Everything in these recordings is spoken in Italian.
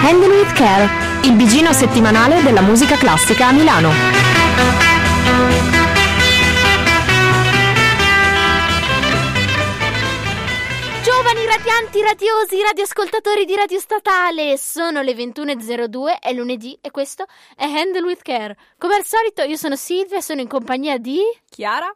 Handle with Care, il bigino settimanale della musica classica a Milano. Giovani radianti, radiosi, radioascoltatori di Radio Statale, sono le 21.02, è lunedì e questo è Handle with Care. Come al solito io sono Silvia, sono in compagnia di... Chiara?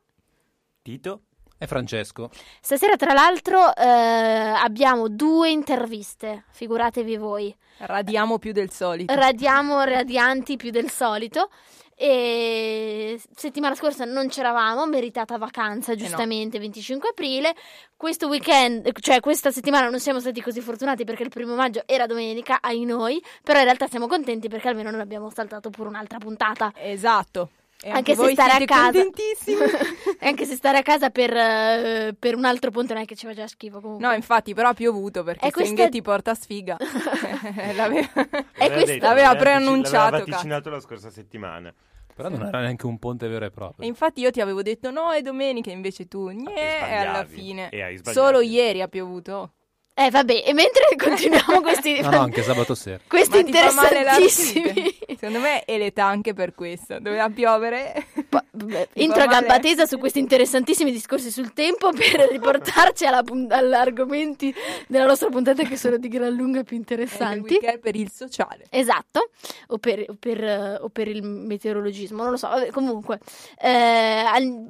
Tito? E Francesco. Stasera tra l'altro eh, abbiamo due interviste, figuratevi voi. Radiamo più del solito. Radiamo radianti più del solito. E settimana scorsa non c'eravamo, meritata vacanza giustamente, 25 aprile. Questo weekend, cioè questa settimana non siamo stati così fortunati perché il primo maggio era domenica, ai noi, però in realtà siamo contenti perché almeno non abbiamo saltato pure un'altra puntata. Esatto. E Anche, se stare a casa, anche se stare a casa per, eh, per un altro ponte non è che ci già schifo comunque. No, infatti, però ha piovuto perché questa- Serengeti porta sfiga. L'aveva... Questo- detto, l'aveva preannunciato, L'aveva vaticinato la scorsa settimana. Però non era neanche un ponte vero e proprio. E infatti io ti avevo detto no, è domenica, invece tu gnè, e alla fine. Hai sbagliato. Solo ieri ha piovuto. Eh vabbè, e mentre continuiamo questi, No, no, anche sabato sera. questi interessantissimi... Secondo me è l'età anche per questo. Doveva piovere. Pa- vabbè, Ti Intro a gamba tesa su questi interessantissimi discorsi sul tempo per riportarci alla pun- agli argomenti della nostra puntata che sono di gran lunga più interessanti. Care per il sociale. Esatto, o per, o per, o per il meteorologismo, non lo so. Vabbè, comunque, eh,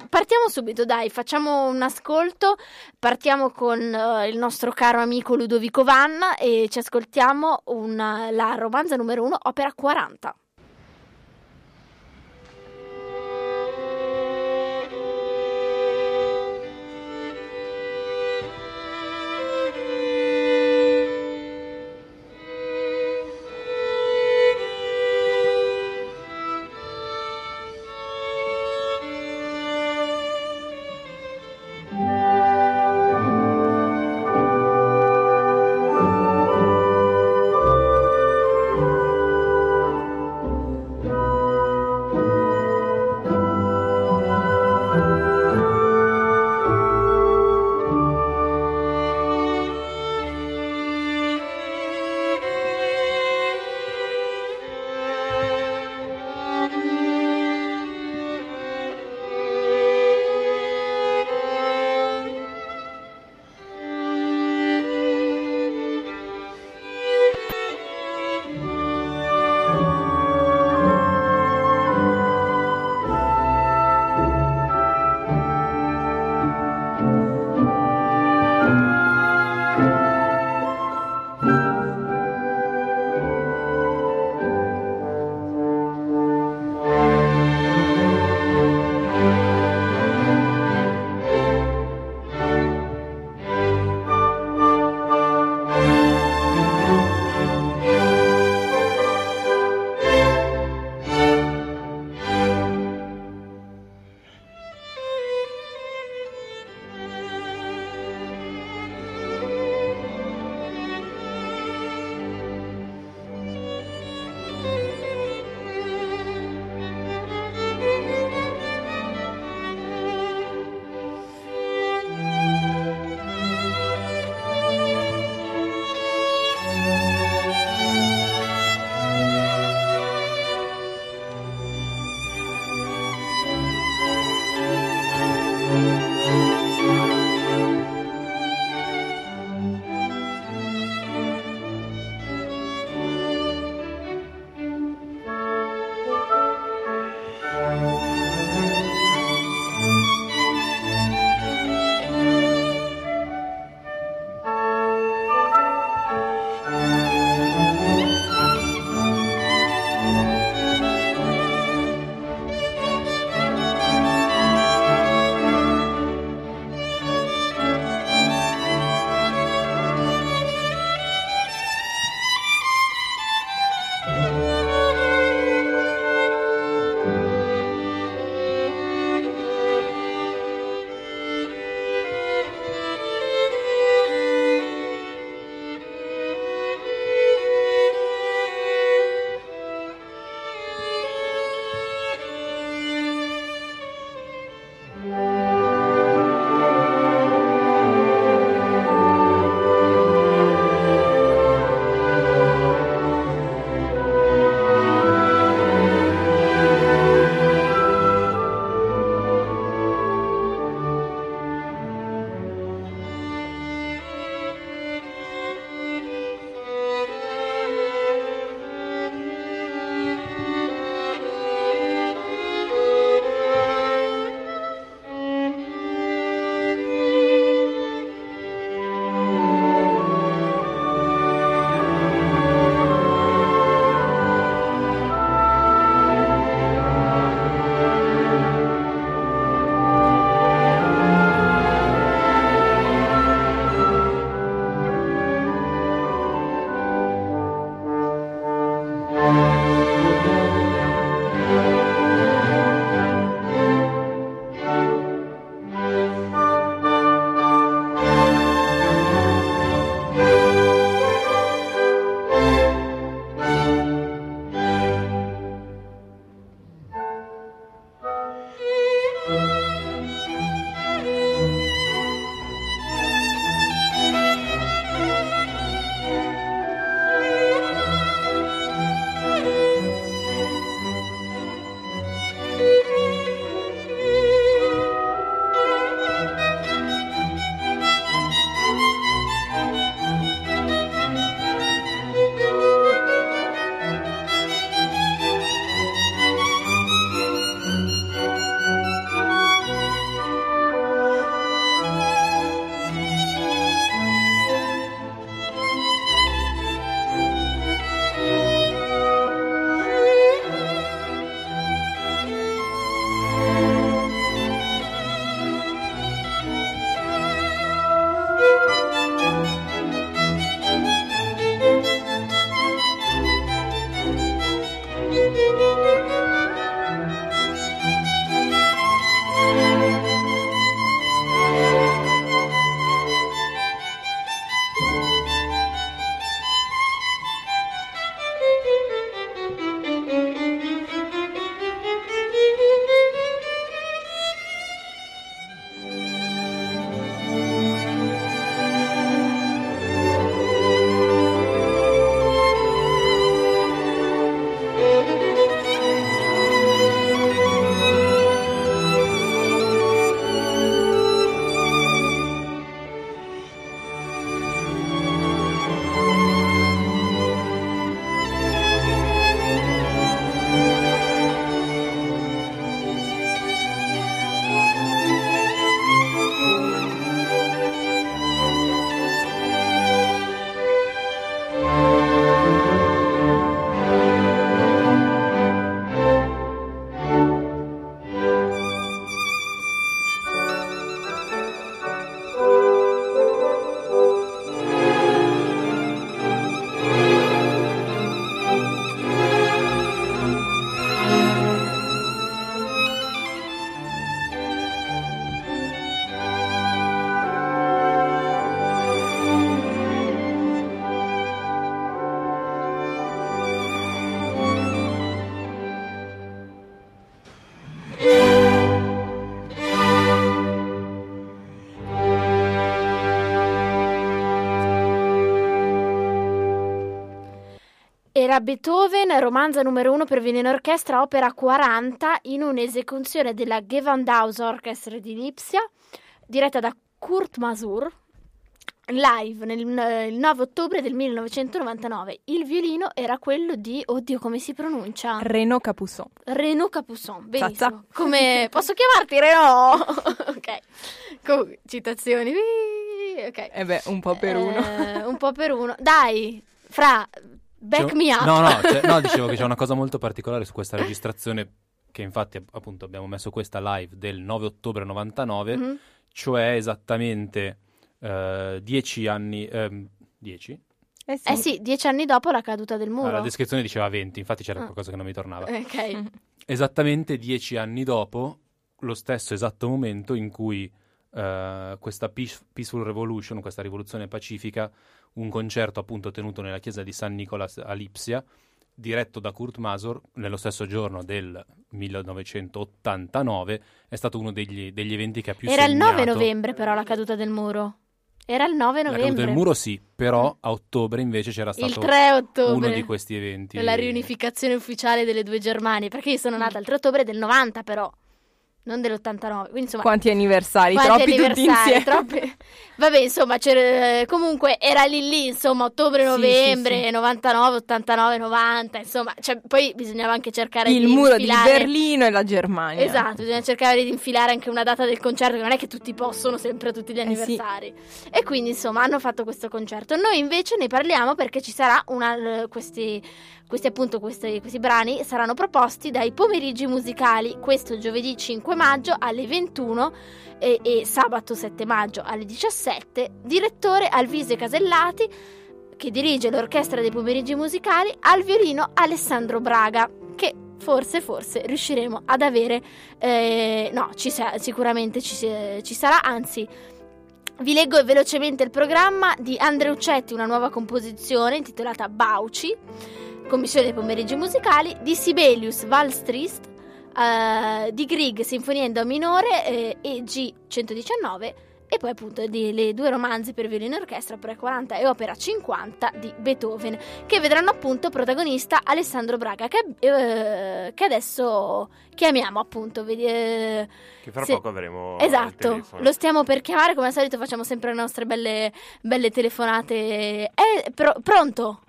partiamo subito, dai, facciamo un ascolto. Partiamo con eh, il nostro caro amico Ludovico Vanna e ci ascoltiamo una- la romanza numero uno, opera 40. Era Beethoven, romanza numero uno per violino orchestra, opera 40, in un'esecuzione della Gewandhaus Orchestra di Lipsia, diretta da Kurt Masur, live nel, il 9 ottobre del 1999. Il violino era quello di, oddio, come si pronuncia? Reno Capusson. Renaud Capusson, benissimo. Come posso chiamarti Renaud? ok. Comunque, citazioni. Whee! Ok. Eh beh, un po' per uno. Eh, un po' per uno. Dai, fra back C'è- me up. No, no, c'è- no, dicevo che c'è una cosa molto particolare su questa registrazione, che infatti appunto abbiamo messo questa live del 9 ottobre 99, Mhm. cioè esattamente eh, dieci anni... ehm, dieci? Eh sì. Eh sì, dieci anni dopo la caduta del Ah, muro. la descrizione diceva 20, infatti c'era Ah. qualcosa che non mi tornava. ok. Esattamente dieci anni dopo, lo stesso esatto momento in cui eh, questa Peace- Peaceful Revolution, questa rivoluzione pacifica, un concerto appunto tenuto nella chiesa di San Nicolas a Lipsia, diretto da Kurt Masur, nello stesso giorno del 1989, è stato uno degli, degli eventi che ha più Era il 9 segnato- novembre però la caduta del muro. Era il 9 La novembre. caduta del muro sì, però a ottobre invece c'era il stato 3 ottobre. uno di questi eventi. La riunificazione ufficiale delle due Germanie. Perché io sono nata il 3 ottobre del 90 però. Non dell'89. Quindi insomma... Quanti anniversari, Quanti troppi anniversari, troppi- Vabbè, insomma, comunque era lì lì, insomma, ottobre-novembre, Sì, sì, sì. 99, 89, 90, insomma, cioè, poi bisognava anche cercare Il di muro di infilare... Berlino e la Germania. Esatto, bisogna cercare di infilare anche una data del concerto, che non è che tutti possono sempre tutti gli sì. anniversari. E quindi, insomma, hanno fatto questo concerto. Noi invece ne parliamo perché ci sarà una questi questi appunto questi, questi brani saranno proposti dai pomeriggi musicali questo giovedì 5 maggio alle 21 e, e sabato 7 maggio alle 17 direttore Alvise Casellati che dirige l'orchestra dei pomeriggi musicali al violino Alessandro Braga che forse forse riusciremo ad avere eh, no ci sa- sicuramente ci, ci sarà anzi vi leggo velocemente il programma di Andrea Uccetti, una nuova composizione intitolata Bauci, commissione dei pomeriggi musicali, di Sibelius Valstrist, eh, di Grieg Sinfonia in Do minore eh, e G119 e poi appunto le due romanzi per violino e orchestra, opera 40 e opera 50 di Beethoven, che vedranno appunto protagonista Alessandro Braga, che, eh, che adesso chiamiamo appunto. vedi- eh, Che fra se- poco avremo Esatto, lo stiamo per chiamare, come al solito facciamo sempre le nostre belle, belle telefonate. Eh, pro- pronto?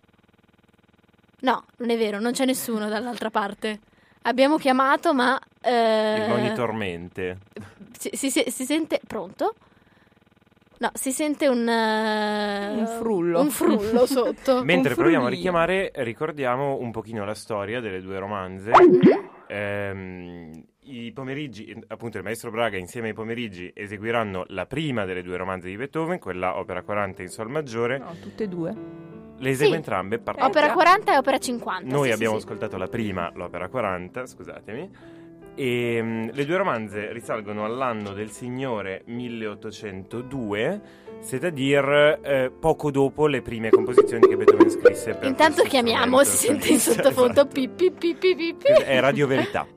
No, non è vero, non c'è nessuno dall'altra parte. Abbiamo chiamato, ma... eh, Il monitor mente. si, si- si- si sente... Pronto? No, si sente un... eh, Un frullo. Un frullo sotto. Mentre proviamo a richiamare, ricordiamo un pochino la storia delle due romanze. Ehm, I pomeriggi, appunto, il maestro Braga insieme ai pomeriggi eseguiranno la prima delle due romanze di Beethoven, quella opera 40 in sol maggiore. No, tutte e due. Le esegue Sì. entrambe. par- Opera già. 40 e opera 50. Noi sì, abbiamo sì. ascoltato la prima, l'opera 40, scusatemi. E mm, le due romanze risalgono all'anno del Signore 1802, c'est-à-dire eh, poco dopo le prime composizioni che Beethoven scrisse per Intanto chiamiamo, si sente in sottofondo esatto. pi, pi, pi, pi, pi, pi. È Radio Verità.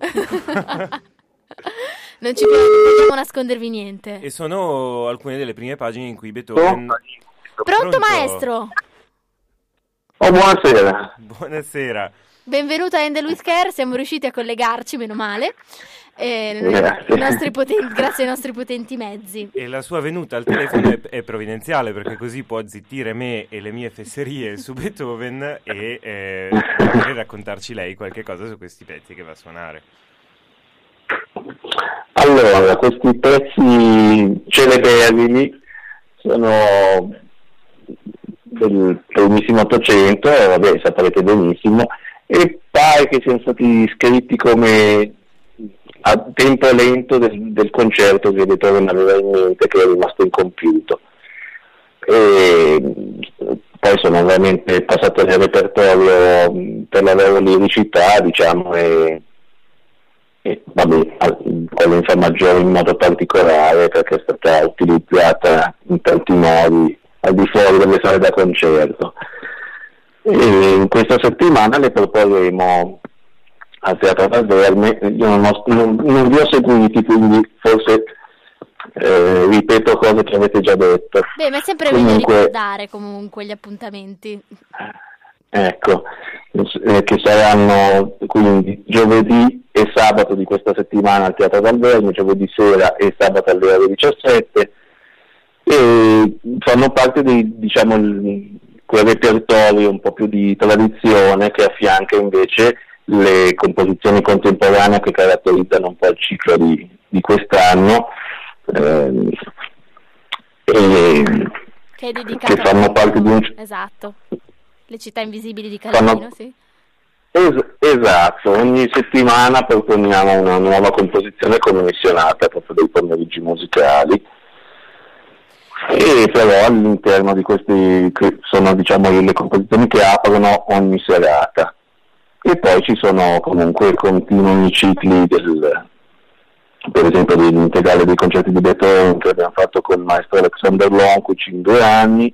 Non ci vogliamo nascondervi niente. e sono alcune delle prime pagine in cui Beethoven... Pronto, maestro? Oh, buonasera. Buonasera. Benvenuto a Endel with Care, siamo riusciti a collegarci, meno male. Eh, Grazie. i nostri poten- grazie ai nostri potenti mezzi. E la sua venuta al telefono è, è provvidenziale perché così può zittire me e le mie fesserie su Beethoven e eh, raccontarci lei qualche cosa su questi pezzi che va a suonare. Allora, questi pezzi celeberrimi sono del primissimo Ottocento, e vabbè, saprete benissimo, e pare che siano stati scritti come a tempo lento del, del concerto che Beethoven aveva in mente, che è rimasto incompiuto. E poi sono veramente passati nel repertorio per la loro liricità, diciamo, e e vabbè, quello in Fa maggiore in modo particolare perché è stata utilizzata in tanti modi al di fuori delle sale da concerto. E in questa settimana le proporremo al Teatro Val Verme, io non, ho- non- non vi ho seguiti, quindi forse eh, ripeto cose che avete già detto. Beh, ma è sempre meglio ricordare comunque gli appuntamenti. Ecco, eh, che saranno quindi giovedì e sabato di questa settimana al Teatro Dal Verme, giovedì sera e sabato alle ore 17 e fanno parte di diciamo, quel repertorio un po' più di tradizione che affianca invece le composizioni contemporanee che caratterizzano un po' il ciclo di, di quest'anno eh, e che, che fanno parte di un... Esatto, le città invisibili di Calvino, fanno... sì. Es- esatto, ogni settimana proponiamo una nuova composizione commissionata proprio dei pomeriggi musicali e però all'interno di questi sono diciamo le composizioni che aprono ogni serata. E poi ci sono comunque continui cicli del, per esempio dell'integrale dei concerti di Beethoven che abbiamo fatto con il maestro Alexander Lonquic in due anni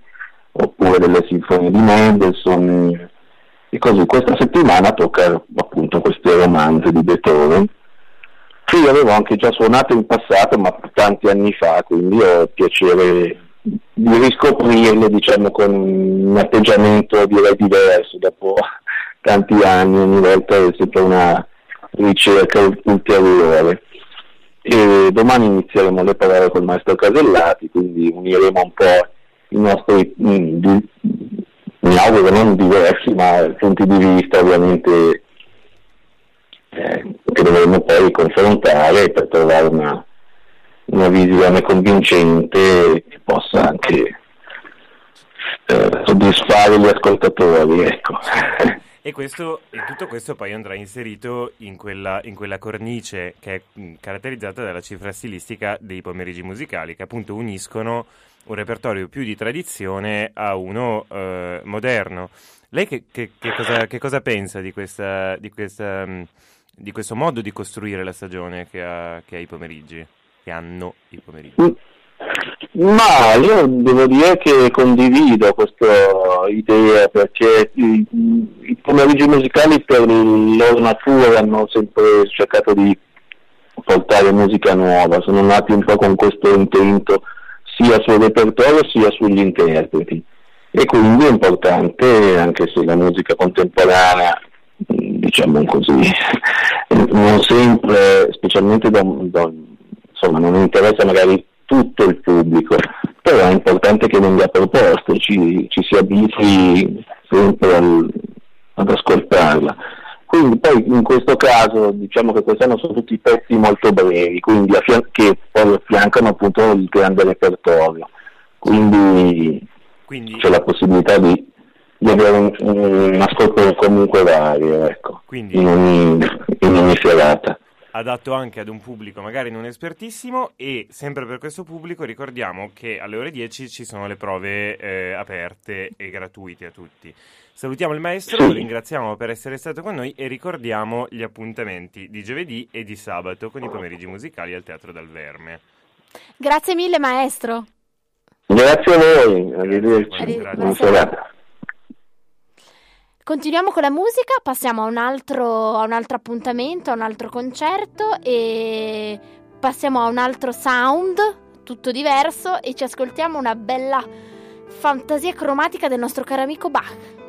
oppure delle sinfonie di Mendelssohn e così. Questa settimana tocca appunto queste romanze di Beethoven io avevo anche già suonato in passato ma tanti anni fa quindi ho piacere di riscoprirle diciamo con un atteggiamento direi diverso dopo tanti anni. Ogni volta è sempre una ricerca ulteriore. E domani inizieremo le parole col maestro Casellati quindi uniremo un po' i nostri mm, mi auguro non diversi ma punti di vista ovviamente eh, che dovremo poi confrontare per trovare una, una visione convincente che possa anche eh, soddisfare gli ascoltatori. Ecco. E, questo, e, tutto questo poi andrà inserito in quella, in quella cornice che è mh, caratterizzata dalla cifra stilistica dei pomeriggi musicali, che appunto uniscono un repertorio più di tradizione a uno eh, moderno. Lei che, che, che, cosa, che, cosa, pensa di, questa, di, questa, di, questo modo di costruire la stagione che ha, ha i pomeriggi, che hanno i pomeriggi? Mm. Ma io devo dire che condivido questa idea perché i, i pomeriggi musicali per loro natura hanno sempre cercato di portare musica nuova, sono nati un po' con questo intento sia sul repertorio sia sugli interpreti e quindi è importante anche se la musica contemporanea diciamo così non sempre specialmente da, da, insomma non interessa magari tutto il pubblico però è importante che venga proposto ci, ci si abitui sempre al, ad ascoltarla quindi poi in questo caso diciamo che quest'anno sono tutti pezzi molto brevi, quindi affian- che poi affiancano appunto il grande repertorio. Quindi, quindi... c'è la possibilità di, di avere un, un, ascolto comunque vario, ecco, quindi... in, ogni, in ogni serata adatto anche ad un pubblico magari non espertissimo e sempre per questo pubblico ricordiamo che alle ore 10 ci sono le prove eh, aperte e gratuite a tutti. Salutiamo il maestro, lo ringraziamo per essere stato con noi e ricordiamo gli appuntamenti di giovedì e di sabato con i pomeriggi musicali al Teatro Dal Verme. Grazie mille maestro. Grazie a voi, arrivederci. Arrivederci. Continuiamo con la musica, passiamo a un, altro, a un altro appuntamento, a un altro concerto e passiamo a un altro sound tutto diverso e ci ascoltiamo una bella fantasia cromatica del nostro caro amico Bach.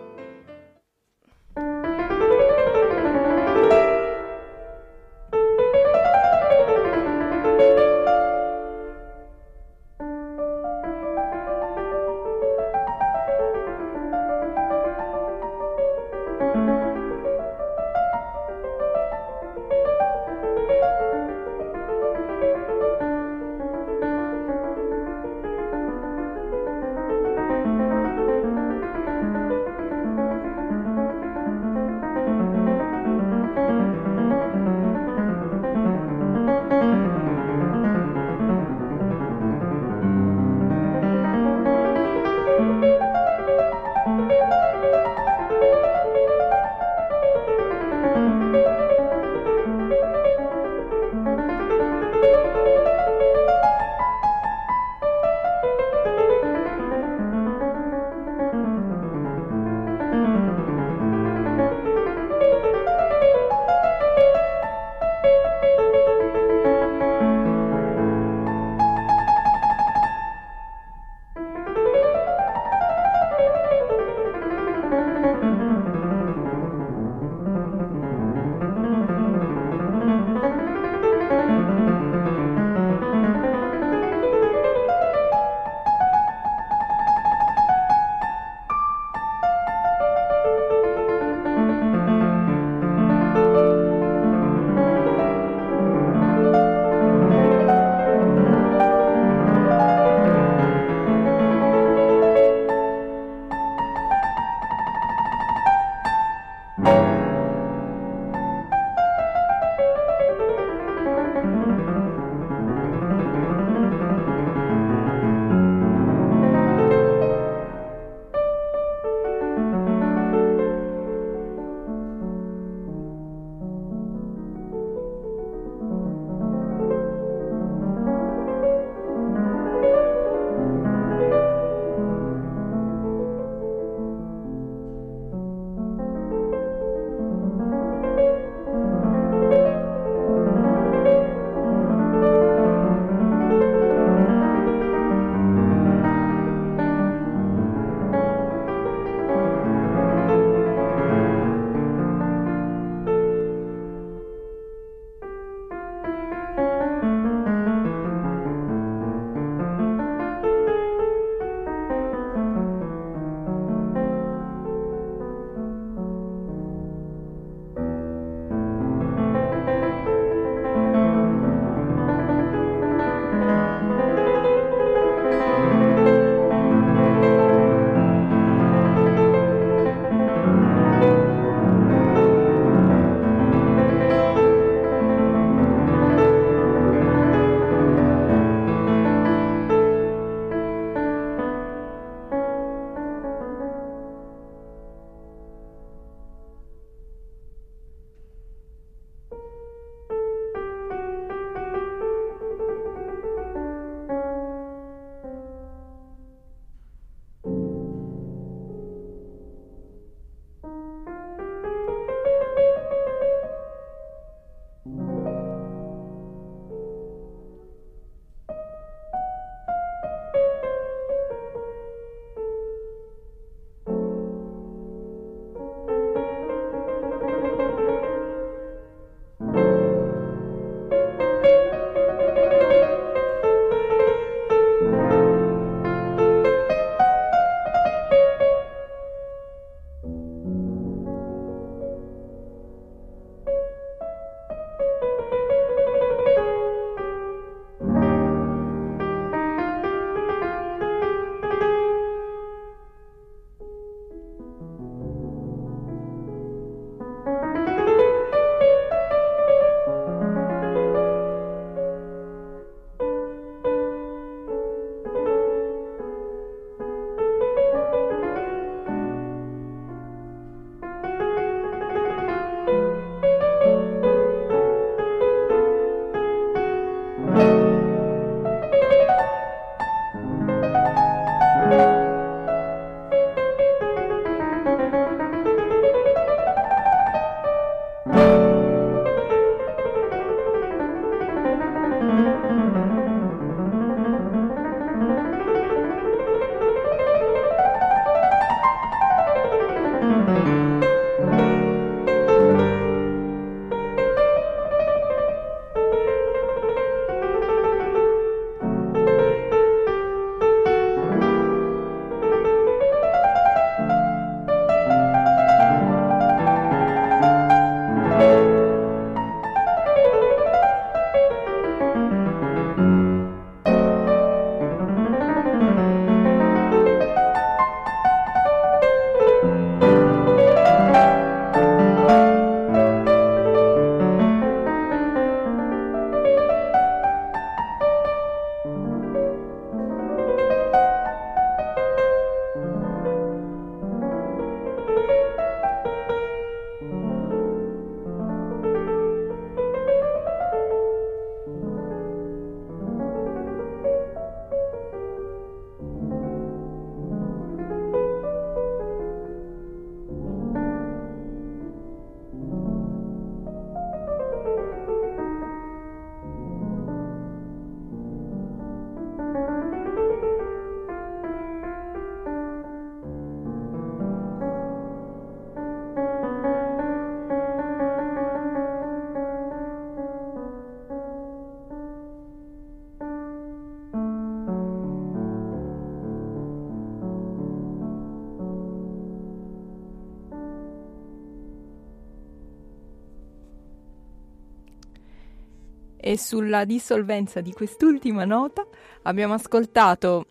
E sulla dissolvenza di quest'ultima nota abbiamo ascoltato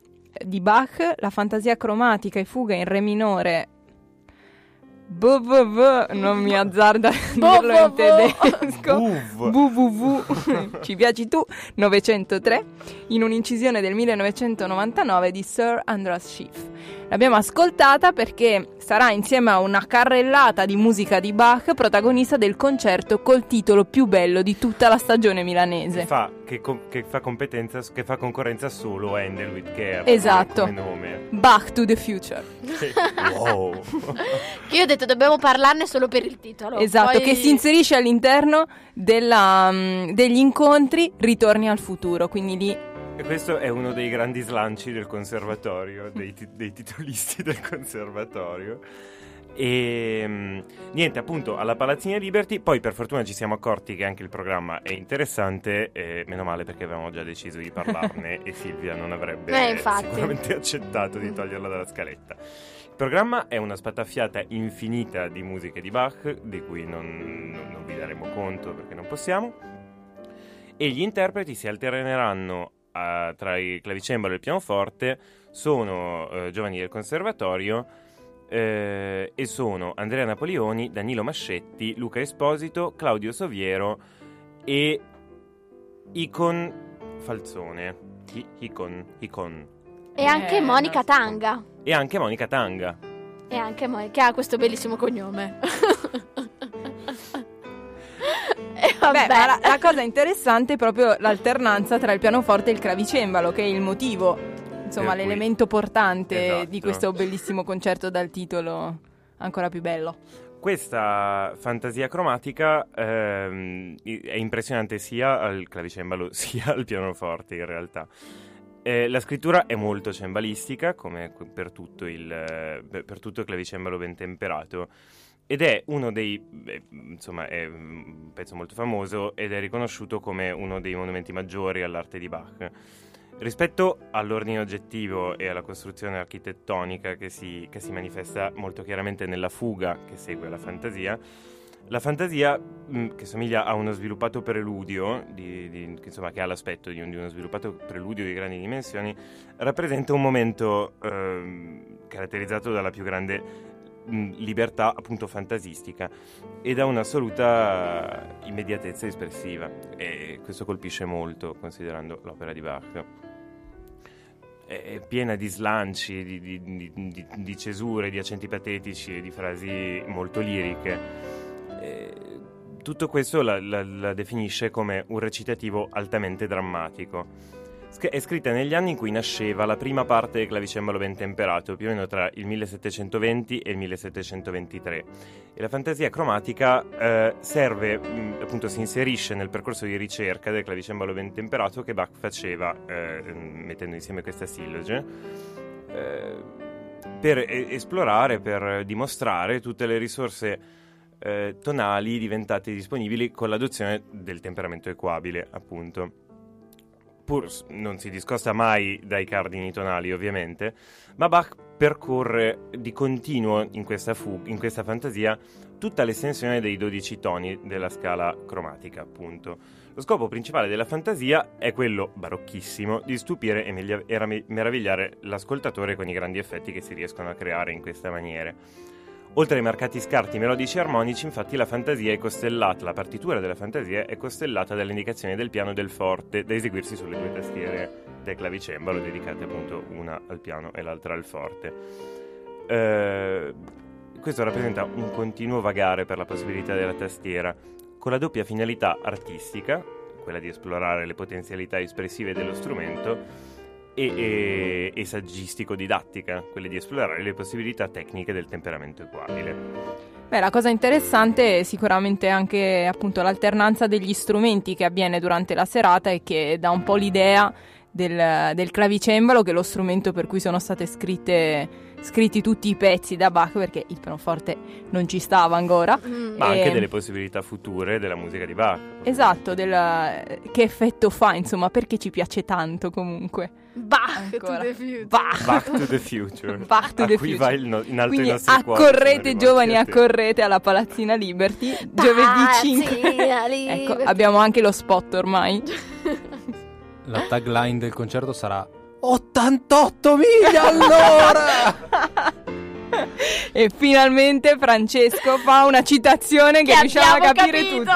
di Bach la fantasia cromatica e fuga in re minore. BVV, non mi azzarda a dirlo in tedesco. Www ci piaci tu 903 in un'incisione del 1999 di Sir Andras Schiff l'abbiamo ascoltata perché sarà insieme a una carrellata di musica di Bach protagonista del concerto col titolo più bello di tutta la stagione Che milanese fa, che, com- che fa competenza, che fa concorrenza solo a Handel with Care. Esatto. Come nome. Back to the Future wow. Che io ho detto dobbiamo parlarne solo per il titolo. esatto Poi- che si inserisce all'interno della, mm, degli incontri Ritorni al futuro quindi lì E questo è uno dei grandi slanci del conservatorio, dei, ti- dei titolisti del conservatorio. E mm, niente, appunto, alla Palazzina Liberty. Poi, per fortuna, ci siamo accorti che anche il programma è interessante. E meno male perché avevamo già deciso di parlarne e Silvia non avrebbe Eh, infatti. sicuramente accettato di toglierla dalla scaletta. Il programma è una spataffiata infinita di musiche di Bach, di cui non, non- non vi daremo conto perché non possiamo. E gli interpreti si alterneranno a- tra il clavicembalo e il pianoforte, sono eh, giovani del conservatorio eh, e sono Andrea Napoleoni, Danilo Mascetti, Luca Esposito, Claudio Soviero e Icon Falzone. I- Icon, Icon. E anche Eh, Monica no. Tanga. E anche Monica Tanga. E anche Monica, che ha questo bellissimo cognome. e vabbè. Beh, ma la, la cosa interessante è proprio l'alternanza tra il pianoforte e il clavicembalo, che è il motivo, insomma, Per cui- l'elemento portante Esatto. di questo bellissimo concerto dal titolo ancora più bello. Questa fantasia cromatica ehm, è impressionante sia al clavicembalo sia al pianoforte in realtà. Eh, la scrittura è molto cembalistica, come per tutto il, eh, per per tutto il clavicembalo ben temperato, ed è uno dei, insomma, è un pezzo molto famoso ed è riconosciuto come uno dei monumenti maggiori all'arte di Bach. Rispetto all'ordine oggettivo e alla costruzione architettonica che si, che si manifesta molto chiaramente nella fuga che segue la fantasia, la fantasia, che somiglia a uno sviluppato preludio, di- di- che, insomma, che ha l'aspetto di, un- di uno sviluppato preludio di grandi dimensioni, rappresenta un momento ehm, caratterizzato dalla più grande libertà appunto fantasistica e da un'assoluta immediatezza espressiva e questo colpisce molto considerando l'opera di Bach è piena di slanci, di, di- di- di- cesure, di accenti patetici e di frasi molto liriche. Eh, tutto questo la, la- la definisce come un recitativo altamente drammatico. È scritta negli anni in cui nasceva la prima parte del clavicembalo ben temperato, più o meno tra il 1720 e il 1723. E la fantasia cromatica eh, serve, mh, appunto, si inserisce nel percorso di ricerca del clavicembalo ben temperato che Bach faceva eh, mettendo insieme questa silloge. eh, per esplorare, per dimostrare tutte le risorse eh, tonali diventate disponibili con l'adozione del temperamento equabile, appunto. Pur non si discosta mai dai cardini tonali, ovviamente, ma Bach percorre di continuo in questa, fu- in questa fantasia tutta l'estensione dei 12 toni della scala cromatica, appunto. Lo scopo principale della fantasia è quello barocchissimo di stupire e, meravigliare l'ascoltatore con i grandi effetti che si riescono a creare in questa maniera. Oltre ai marcati scarti melodici e armonici, infatti, la fantasia è costellata, la partitura della fantasia è costellata dalle indicazioni del piano e del forte da eseguirsi sulle due tastiere del clavicembalo, dedicate appunto una al piano e l'altra al forte. Eh, questo rappresenta un continuo vagare per la possibilità della tastiera, con la doppia finalità artistica, quella di esplorare le potenzialità espressive dello strumento, e, e- e saggistico-didattica, quelle di esplorare le possibilità tecniche del temperamento equabile. Beh, la cosa interessante è sicuramente anche appunto l'alternanza degli strumenti che avviene durante la serata e che dà un po' l'idea del, del clavicembalo, che è lo strumento per cui sono state scritte, scritti tutti i pezzi da Bach, perché il pianoforte non ci stava ancora. Mm. Ma anche E- delle possibilità future della musica di Bach. Esatto, del- che effetto fa, insomma, perché ci piace tanto comunque. Bach Ancora. to the future. Bach! Back to the Future. Back to a the cui future. va il no- in alto Quindi i accorrete giovani, accorrete alla Palazzina Liberty giovedì 5. Palazzina ecco, abbiamo anche lo spot ormai. La tagline del concerto sarà 88 miglia all'ora! e finalmente Francesco fa una citazione che, Che riusciamo a capire capito.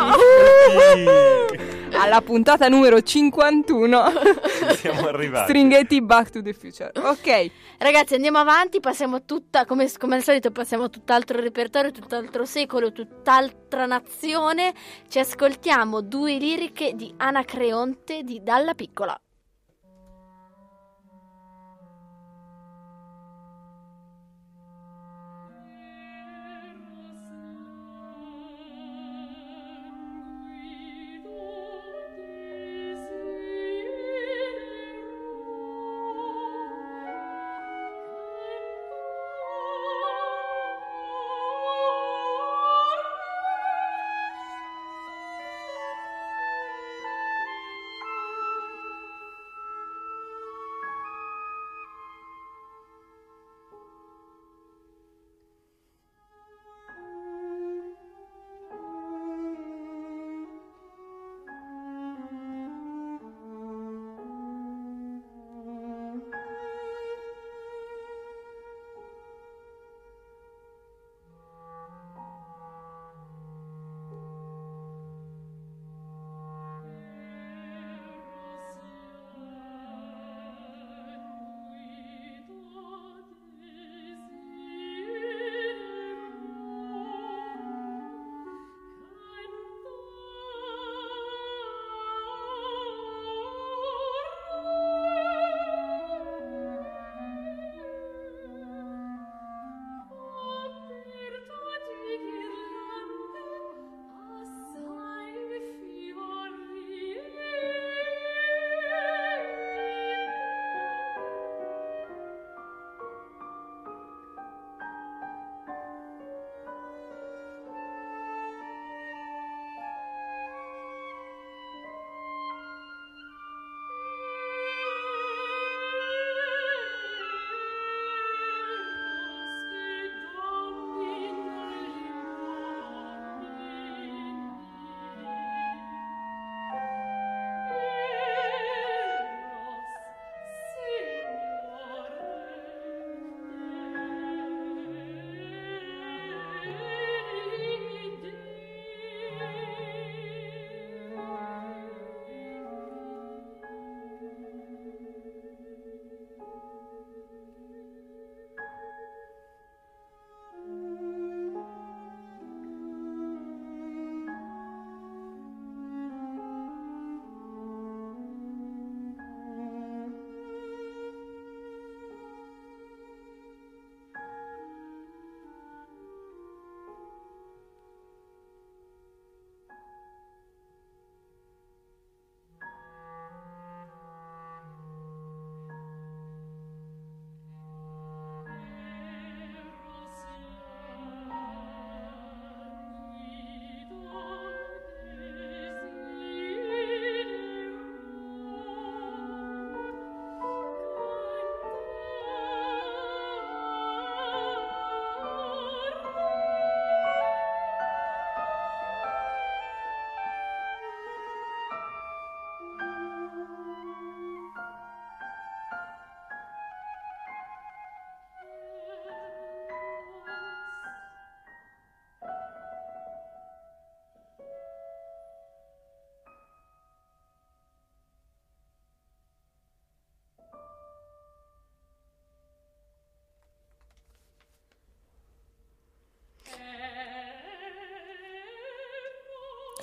tutti. Alla puntata numero 51 Siamo arrivati. Stringhetti Back to the Future. Ok, Ragazzi, andiamo avanti, passiamo tutta, come, come al solito, passiamo a tutt'altro repertorio, tutt'altro secolo, tutt'altra nazione. Ci ascoltiamo due liriche di Anacreonte di Dalla Piccola.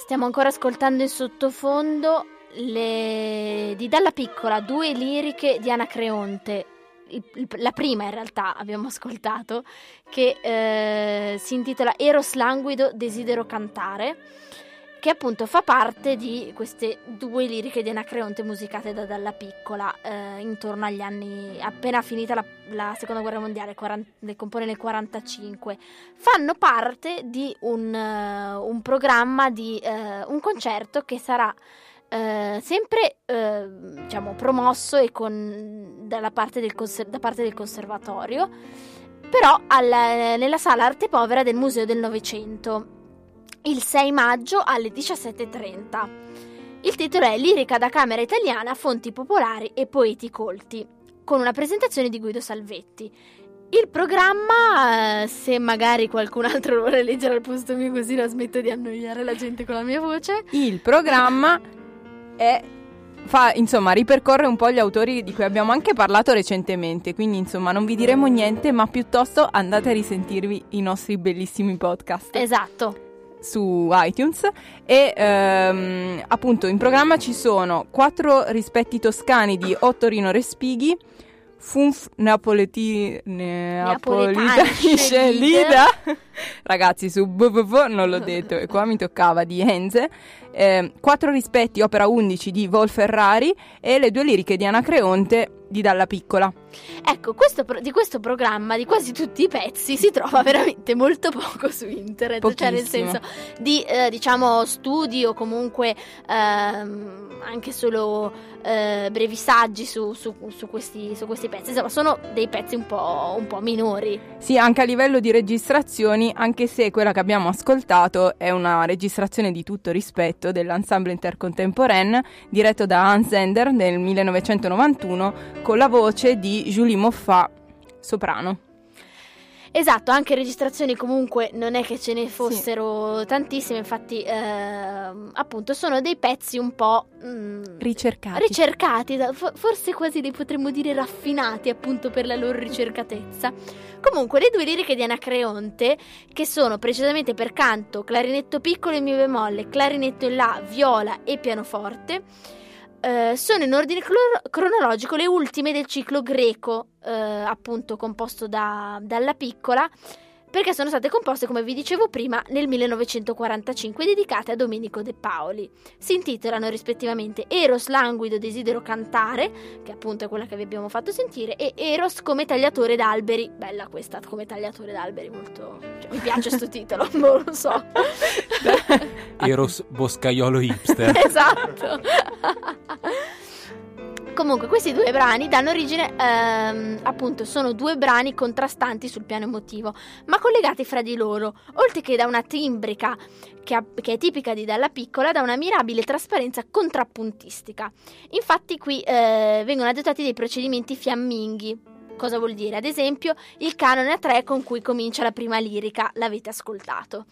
Stiamo ancora ascoltando in sottofondo le... di Dalla Piccola, due liriche di Anacreonte. La prima in realtà abbiamo ascoltato, che eh, si intitola Eros languido desidero cantare, che appunto fa parte di queste due liriche di Anacreonte musicate da Dalla Piccola eh, intorno agli anni appena finita la, la seconda guerra mondiale, 40 le compone nel 45 fanno parte di un, eh, un programma di eh, un concerto che sarà eh, sempre eh, diciamo promosso e con, parte conser- da parte del conservatorio però alla- nella sala arte povera del museo del novecento il 6 maggio alle 17.30 il titolo è Lirica da camera italiana fonti popolari e poeti colti con una presentazione di Guido Salvetti Il programma, eh, se magari qualcun altro lo vuole leggere al posto mio così la smetto di annoiare la gente con la mia voce. Il programma è fa, insomma, ripercorre un po' gli autori di cui abbiamo anche parlato recentemente, quindi insomma non vi diremo niente, ma piuttosto andate a risentirvi i nostri bellissimi podcast. Esatto. Su iTunes e ehm, appunto in programma ci sono quattro rispetti toscani di Ottorino Respighi, Funf Napoleti, Napolitani Scelida. Ragazzi, su www non l'ho detto e qua mi toccava di Enze. Eh, quattro rispetti, opera 11 di Vol Ferrari e le due liriche di Anacreonte di Dalla Piccola. Ecco, questo pro- di questo programma, di quasi tutti i pezzi, si trova veramente molto poco su internet. Pochissimo. Cioè, nel senso di, eh, diciamo, studi o comunque ehm, anche solo eh, brevi saggi su, su- su questi, su questi pezzi. Insomma, sono dei pezzi un po', un po' minori. Sì, anche a livello di registrazioni, anche se quella che abbiamo ascoltato è una registrazione di tutto rispetto dell'ensemble intercontemporain diretto da Hans Zender nel 1991 con la voce di Julie Moffat, soprano. Esatto, anche registrazioni comunque non è che ce ne fossero tantissime, infatti ehm, appunto sono dei pezzi un po' mm, Ricercati. ricercati, forse quasi li potremmo dire raffinati appunto per la loro ricercatezza. Comunque le due liriche di Anacreonte, che sono precisamente per canto, clarinetto piccolo e mi bemolle, clarinetto in la, viola e pianoforte, eh, sono in ordine clor- cronologico le ultime del ciclo greco, eh, appunto composto da- dalla piccola, perché sono state composte, come vi dicevo prima, nel 1945, dedicate a Domenico De Paoli. Si intitolano rispettivamente Eros languido desidero cantare, che appunto è quella che vi abbiamo fatto sentire, e Eros come tagliatore d'alberi. Bella questa, come tagliatore d'alberi, molto... cioè, mi piace sto titolo, non lo so. Eros Boscaiolo hipster. esatto. Comunque, questi due brani danno origine, ehm, appunto, sono due brani contrastanti sul piano emotivo, ma collegati fra di loro, oltre che da una timbrica che, ha- che è tipica di Dalla Piccola, da una mirabile trasparenza contrappuntistica. Infatti, qui eh, vengono adottati dei procedimenti fiamminghi. Cosa vuol dire? Ad esempio, il canone a tre con cui comincia la prima lirica, l'avete ascoltato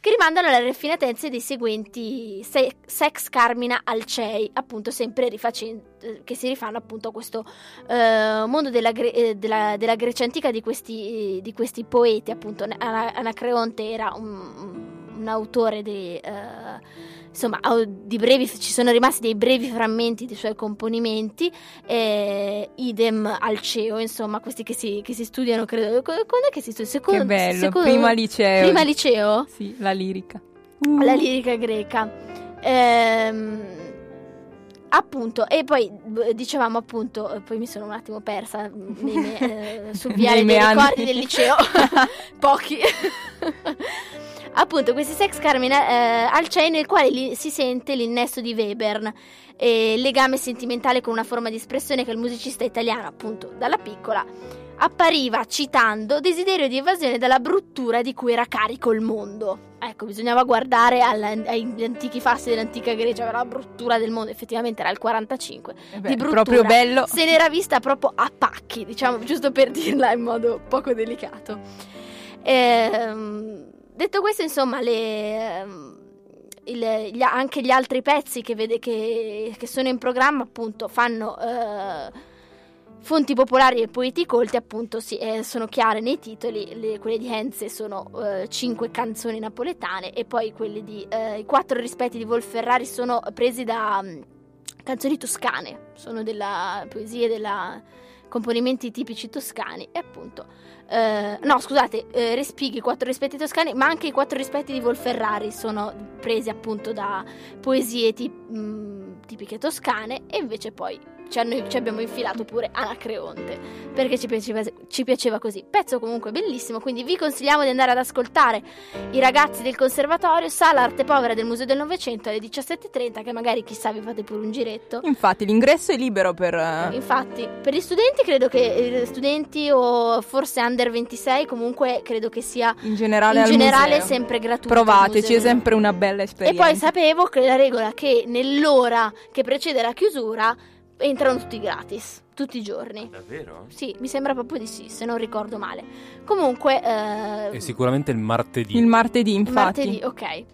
che rimandano alle raffinatezze dei seguenti se- Sex Carmina Alcei, appunto sempre rifacen- eh, che si rifanno appunto a questo eh, mondo della, eh, della- della Grecia antica di questi, di questi poeti, appunto. Ana- Anacreonte era un, un autore di, eh, insomma, brevi, ci sono rimasti dei brevi frammenti dei suoi componimenti, eh, idem Alceo, insomma, questi che si, che si studiano, credo, quando è che si studia? Secondo, Che bello, secondo- prima liceo. Prima liceo? Sì, la lirica. La lirica greca. Ehm, appunto, e poi dicevamo appunto, eh, poi mi sono un attimo persa nei me- eh, sul viale dei meandri. ricordi del liceo, pochi. Appunto, questi sex carmina eh, Alcei nel quale li- si sente l'innesto di Webern, e il legame sentimentale con una forma di espressione che il musicista italiano, appunto, dalla piccola appariva citando desiderio di evasione dalla bruttura di cui era carico il mondo. Ecco, bisognava guardare agli antichi fasti dell'antica Grecia, la bruttura del mondo, effettivamente era il 45. Eh beh, di bruttura. proprio bello. Se n'era vista proprio a pacchi, diciamo, giusto per dirla in modo poco delicato. Ehm, detto questo, insomma, le, ehm, il- gli- anche gli altri pezzi che, vede, che, che sono in programma, appunto, fanno eh, fonti popolari e poeti colti, appunto, sì, eh, sono chiare nei titoli. Le- quelle di Henze sono eh, cinque canzoni napoletane, e poi quelle di eh, i quattro rispetti di Wolferrari sono presi da mm, canzoni toscane, sono della poesia della componimenti tipici toscani e appunto eh, no scusate eh, respighi i quattro rispetti toscani ma anche i quattro rispetti di Wolferrari sono presi appunto da poesie tip- mh, tipiche toscane e invece poi ci, hanno- ci abbiamo infilato pure Anacreonte perché ci piaceva, ci piaceva così. Pezzo comunque bellissimo quindi vi consigliamo di andare ad ascoltare i ragazzi del conservatorio Sala Arte Povera del Museo del Novecento alle 17.30 che magari chissà vi fate pure un giretto. Infatti l'ingresso è libero per... eh, Infatti, per gli studenti credo che eh, studenti o forse under 26 comunque credo che sia in generale in al generale sempre gratuito. Provateci, è sempre una bella E esperienza. poi sapevo che la regola è che nell'ora che precede la chiusura entrano tutti gratis. tutti i giorni. Davvero? Sì, mi sembra proprio di sì, se non ricordo male. Comunque... eh, E sicuramente il martedì. Il martedì, infatti. Martedì, ok.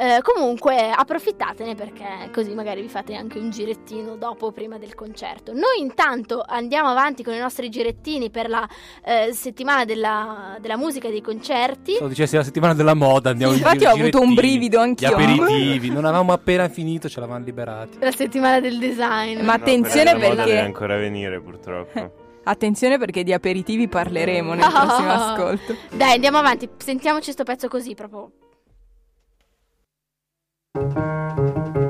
Eh, comunque approfittatene perché così magari vi fate anche un girettino dopo o prima del concerto. Noi intanto andiamo avanti con i nostri girettini per la eh, settimana della, della musica e dei concerti. Se lo dicessi la settimana della moda, andiamo in Infatti ho avuto un brivido Gli anch'io. aperitivi, non avevamo appena finito, ce l'avevamo liberati. La settimana del design. Ma No, attenzione perché- deve ancora venire, purtroppo. Attenzione perché di aperitivi parleremo nel Oh. prossimo ascolto. Dai, andiamo avanti. Sentiamoci sto pezzo così proprio. Quello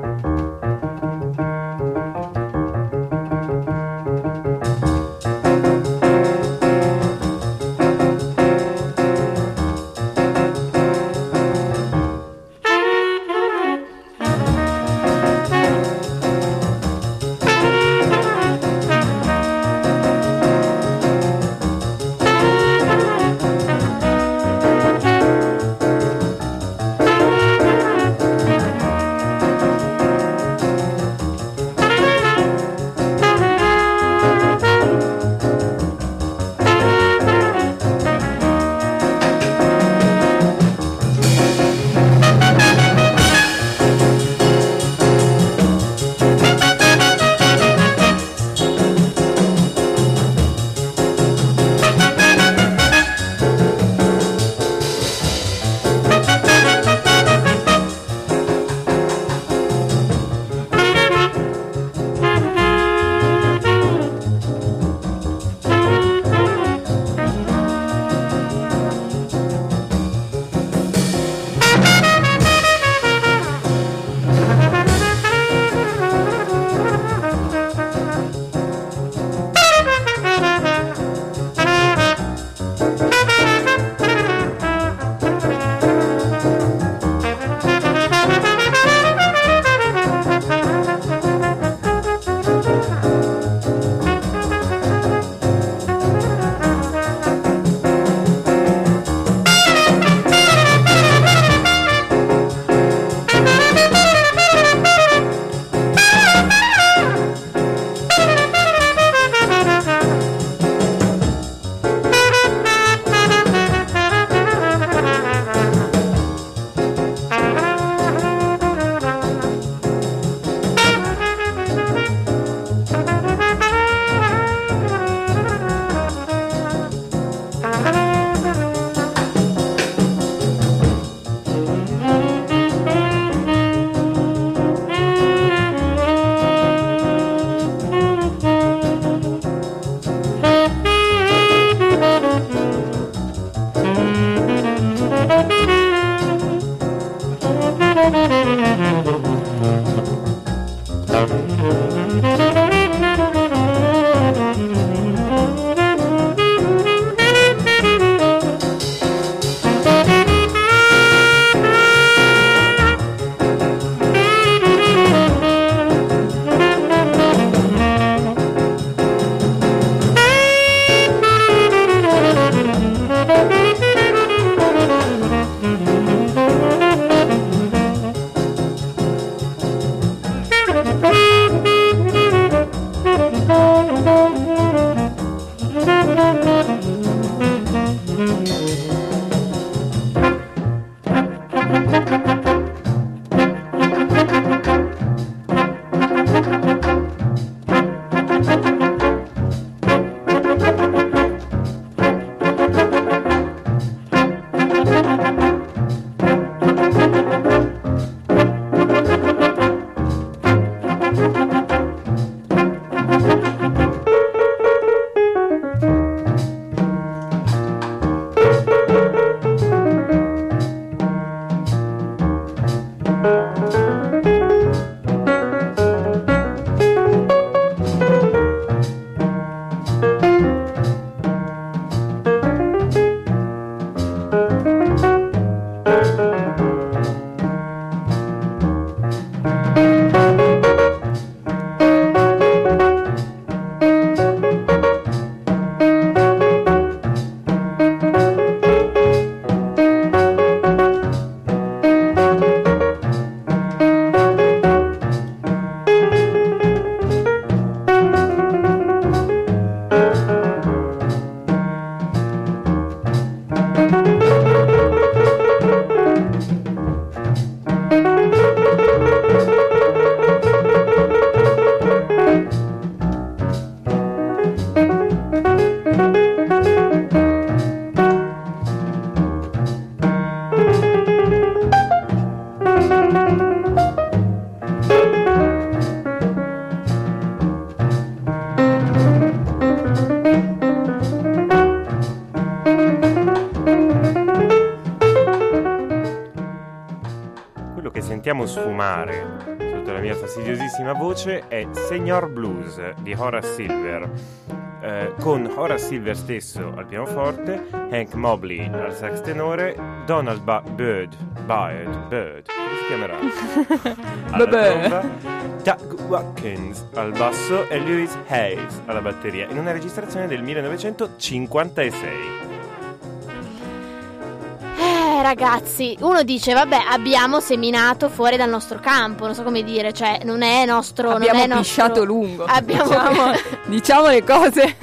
sfumare sotto la mia fastidiosissima voce è Senior Blues di Horace Silver, eh, con Horace Silver stesso al pianoforte, Hank Mobley al sax tenore, Donald ba- Bird, Bird, Bird, come si chiamerà? alla Doug Watkins al basso e Louis Hayes alla batteria, in una registrazione del 1956. Eh, ragazzi, uno dice, vabbè, abbiamo seminato fuori dal nostro campo, non so come dire, cioè, non è nostro... Abbiamo non è pisciato nostro... lungo. Abbiamo... Diciamo, diciamo le cose.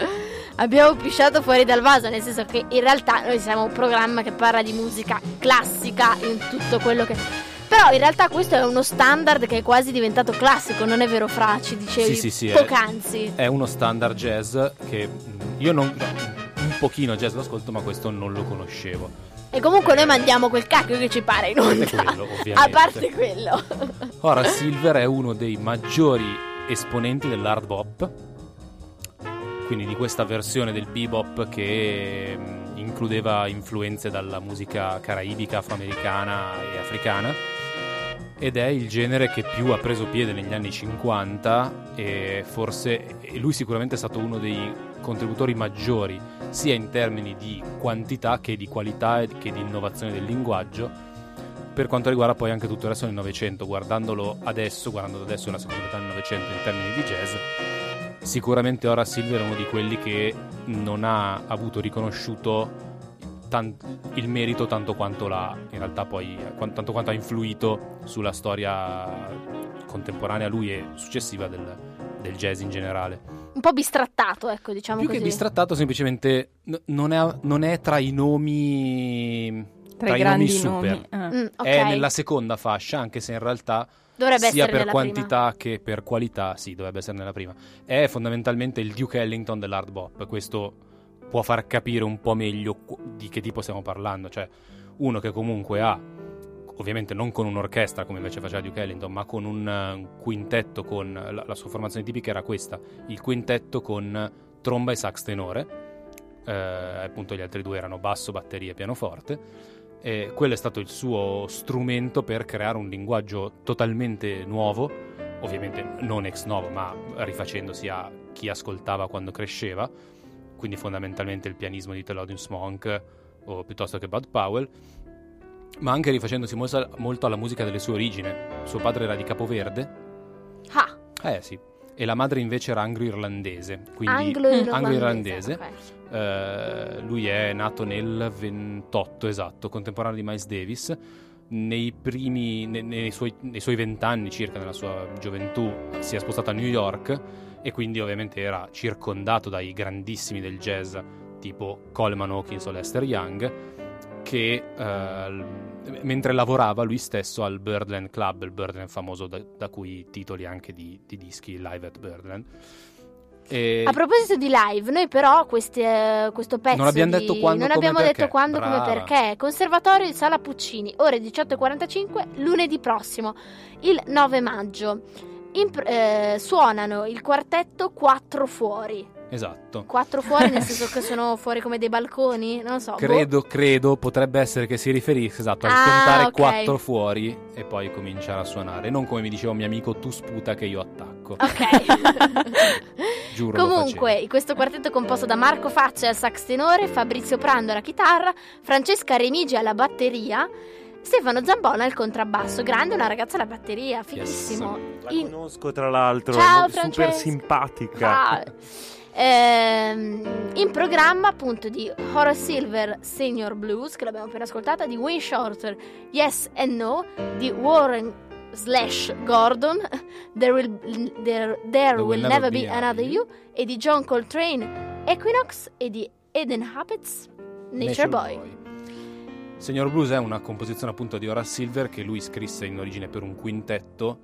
abbiamo pisciato fuori dal vaso, nel senso che in realtà noi siamo un programma che parla di musica classica in tutto quello che... Però in realtà questo è uno standard che è quasi diventato classico, non è vero Fra? Ci dicevi Sì, sì, sì, è- poc'anzi. È uno standard jazz che io non... Un pochino jazz lo ascolto, ma questo non lo conoscevo. E comunque noi mandiamo quel cacchio che ci pare in onda. quello, ovviamente. A parte quello. Ora, Silver è uno dei maggiori esponenti dell'hard bop, quindi di questa versione del bebop che mh, includeva influenze dalla musica caraibica, afroamericana e africana. Ed è il genere che più ha preso piede negli anni 50 e forse e lui sicuramente è stato uno dei contributori maggiori sia in termini di quantità che di qualità e che di innovazione del linguaggio per quanto riguarda poi anche tutto il resto del Novecento, guardandolo adesso, guardando adesso la seconda metà del Novecento in termini di jazz, sicuramente ora Silver è uno di quelli che non ha avuto riconosciuto tan- il merito tanto quanto l'ha, in realtà poi, tanto quanto ha influito sulla storia contemporanea a lui e successiva del, del jazz in generale. Un po' bistrattato, ecco, diciamo Più così. che bistrattato, semplicemente n- non, è, non è tra i nomi... Tra, i i nomi super. nomi. Ah. Mm, ok. È nella seconda fascia, anche se in realtà Dovrebbe sia per quantità che per qualità, sì, dovrebbe essere nella prima. È fondamentalmente il Duke Ellington dell'hard bop. Questo può far capire un po' meglio di che tipo stiamo parlando. Cioè, uno che comunque ha, ovviamente non con un'orchestra come invece faceva Duke Ellington, ma con un quintetto con la, la sua formazione tipica era questa: il quintetto con tromba e sax tenore. Eh, appunto, gli altri due erano basso, batteria e pianoforte. E quello è stato il suo strumento per creare un linguaggio totalmente nuovo, ovviamente non ex novo, ma rifacendosi a chi ascoltava quando cresceva, quindi fondamentalmente il pianismo di Thelonious Monk o piuttosto che Bud Powell, ma anche rifacendosi molto, alla musica delle sue origini. Suo padre era di Capoverde, Ah, eh sì, e la madre invece era anglo-irlandese, quindi anglo-irlandese. anglo-irlandese. ok. eh, lui è nato nel 28, esatto, contemporaneo di Miles Davis. Nei primi, ne- nei, suoi, nei suoi vent'anni circa, nella sua gioventù, si è spostato a New York e quindi ovviamente era circondato dai grandissimi del jazz tipo Coleman Hawkins o Lester Young che eh, mentre lavorava lui stesso al Birdland Club, il Birdland famoso da, da cui titoli anche di, di dischi live at Birdland. E- A proposito di live, noi però questi, eh, questo pezzo Non abbiamo di- detto quando, non come, abbiamo perché. detto quando come perché. Conservatorio di Sala Puccini, ore 18.45, lunedì prossimo, il 9 maggio. In pr- eh, suonano il quartetto Quattro Fuori. esatto. Quattro fuori nel senso che sono fuori come dei balconi? Non lo so. boh. Credo, credo, potrebbe essere che si riferisse esatto, a Ah, contare ok. quattro fuori e poi cominciare a suonare. Non come mi diceva un mio amico, tu sputa che io attacco. Ok. Giuro. Comunque, questo quartetto è composto da Marco Faccia al sax tenore, Fabrizio Prando alla chitarra, Francesca Remigi alla batteria, Stefano Zambona al contrabbasso. Grande, una ragazza alla batteria, fighissimo. La In- conosco tra l'altro, Ciao, super simpatica. Ah, ehm, in programma appunto di Horace Silver Senior Blues, che l'abbiamo appena ascoltata, di Wayne Shorter Yes and No, di Warren slash Gordon There Will, there, there will Never Be Another You e di John Coltrane Equinox e di Eden Habits Nature, Boy. Signor Blues è una composizione appunto di Horace Silver che lui scrisse in origine per un quintetto,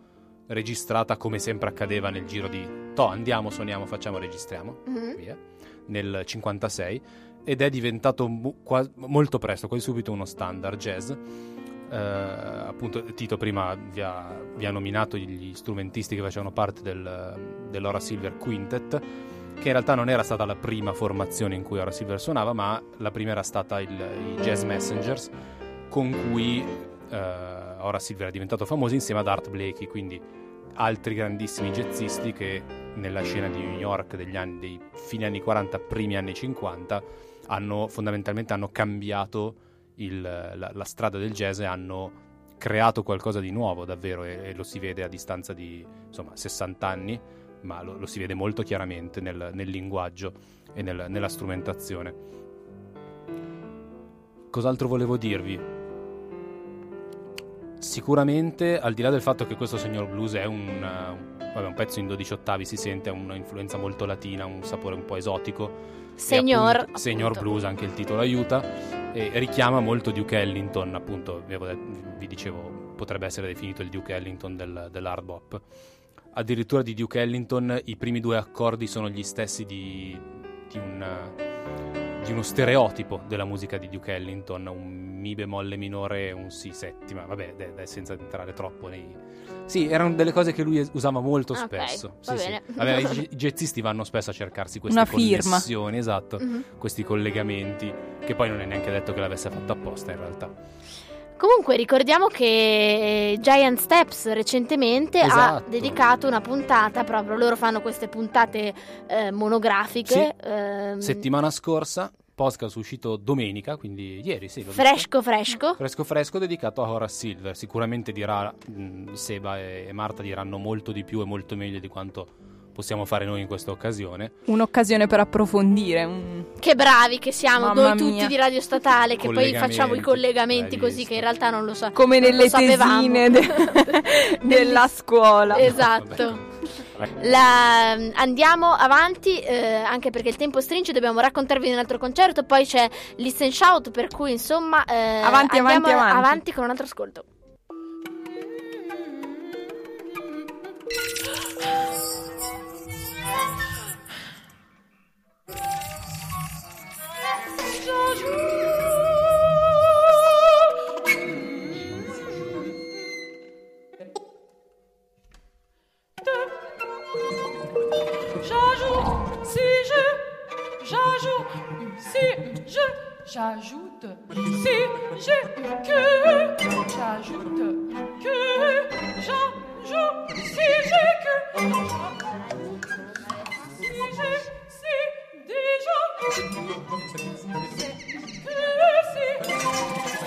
registrata come sempre accadeva nel giro di To, andiamo, suoniamo, facciamo, registriamo, Mhm. via, nel 56, ed è diventato mu- qua- molto presto, quasi subito uno standard jazz. Eh, appunto Tito prima vi ha, vi ha nominato gli strumentisti che facevano parte del, dell'Ora Silver Quintet che in realtà non era stata la prima formazione in cui Ora Silver suonava, ma la prima era stata il- i Jazz Messengers, con cui eh, Horace Silver è diventato famoso insieme ad Art Blakey, quindi altri grandissimi jazzisti che nella scena di New York degli anni, dei fine anni 40, primi anni 50 hanno fondamentalmente hanno cambiato il, la, la, strada del jazz e hanno creato qualcosa di nuovo davvero e, e lo si vede a distanza di insomma 60 anni ma lo, lo si vede molto chiaramente nel, nel linguaggio e nel, nella strumentazione. Cos'altro volevo dirvi? Sicuramente al di là del fatto che questo signor blues è un, uh, vabbè, un pezzo in 12 ottavi si sente un'influenza molto latina un sapore un po' esotico. Signor, appunto, Signor Blues, anche il titolo aiuta, e richiama molto Duke Ellington, appunto, vi, vi dicevo, potrebbe essere definito il Duke Ellington del, dell'hard bop. Addirittura di Duke Ellington i primi due accordi sono gli stessi di, di, un, di uno stereotipo della musica di Duke Ellington, un Mi bemolle minore e un Si settima, vabbè, de, de, senza entrare troppo nei sì, erano delle cose che lui usava molto Ok, spesso. va Sì, sì. Vabbè, i jazzisti vanno spesso a cercarsi queste Una firma. connessioni, esatto, Mhm. questi collegamenti, che poi non è neanche detto che l'avesse fatto apposta in realtà. Comunque ricordiamo che Giant Steps recentemente ha Esatto. dedicato una puntata proprio, loro fanno queste puntate eh, monografiche. Sì. ehm, Settimana scorsa, podcast uscito domenica, quindi ieri, sì, fresco fresco. Fresco fresco dedicato a Horace Silver. Sicuramente dirà mh, Seba e e Marta diranno molto di più e molto meglio di quanto possiamo fare noi in questa occasione. Un'occasione per approfondire. un- Che bravi che siamo Mamma noi tutti mia. di Radio Statale che poi facciamo i collegamenti hai così visto. che in realtà non lo so. Come nelle tesine de- della scuola. Esatto. La- andiamo avanti eh, anche perché il tempo stringe, dobbiamo raccontarvi di un altro concerto, poi c'è Listen Shout per cui insomma eh, Avanti, andiamo avanti, avanti. con un altro ascolto. J'ajoute si je j'ajoute si je j'ajoute si j'ajoute que j'ajoute que j'ajoute si j'ajoute si j'ajoute si j'ajoute. Küsse, küsse, küsse.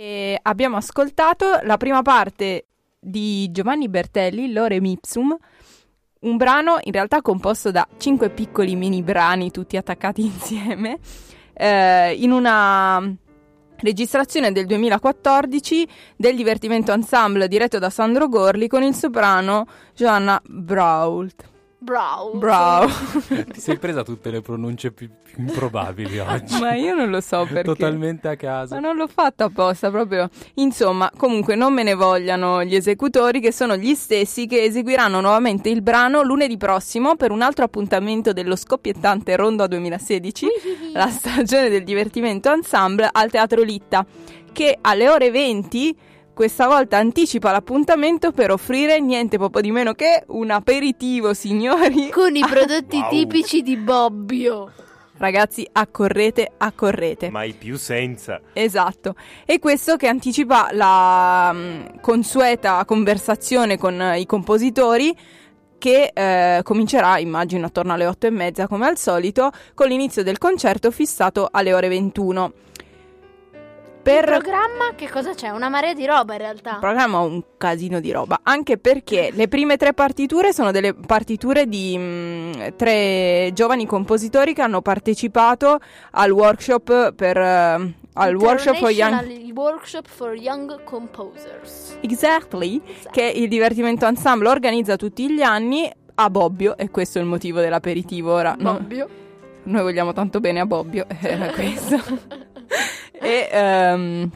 E abbiamo ascoltato la prima parte di Giovanni Bertelli, Lore Mipsum, un brano in realtà composto da cinque piccoli mini brani tutti attaccati insieme, eh, in una registrazione del 2014 del divertimento ensemble diretto da Sandro Gorli con il soprano Joanna Brault. Bravo. Bravo. Ti sei presa tutte le pronunce più, più improbabili oggi. Ma io non lo so perché. Totalmente a caso. Ma non l'ho fatto apposta, proprio. Insomma, comunque non me ne vogliano gli esecutori che sono gli stessi che eseguiranno nuovamente il brano lunedì prossimo per un altro appuntamento dello scoppiettante Ronda 2016, la stagione del divertimento ensemble al Teatro Litta, che alle ore 20 questa volta anticipa l'appuntamento per offrire niente poco di meno che un aperitivo, signori. Con i prodotti Wow. tipici di Bobbio. Ragazzi, accorrete, accorrete. Mai più senza. Esatto, e questo che anticipa la mh, consueta conversazione con eh, i compositori che eh, comincerà, immagino, attorno alle otto e mezza come al solito, con l'inizio del concerto fissato alle ore 21. Il Per programma che cosa c'è? Una marea di roba in realtà. il programma un casino di roba, anche perché le prime tre partiture sono delle partiture di mh, tre giovani compositori che hanno partecipato al workshop per eh, al workshop for young Workshop for Young Composers. Exactly, che il divertimento ensemble organizza tutti gli anni a Bobbio e questo è il motivo dell'aperitivo ora. no? Bobbio. Noi vogliamo tanto bene a Bobbio, era questo. e ehm,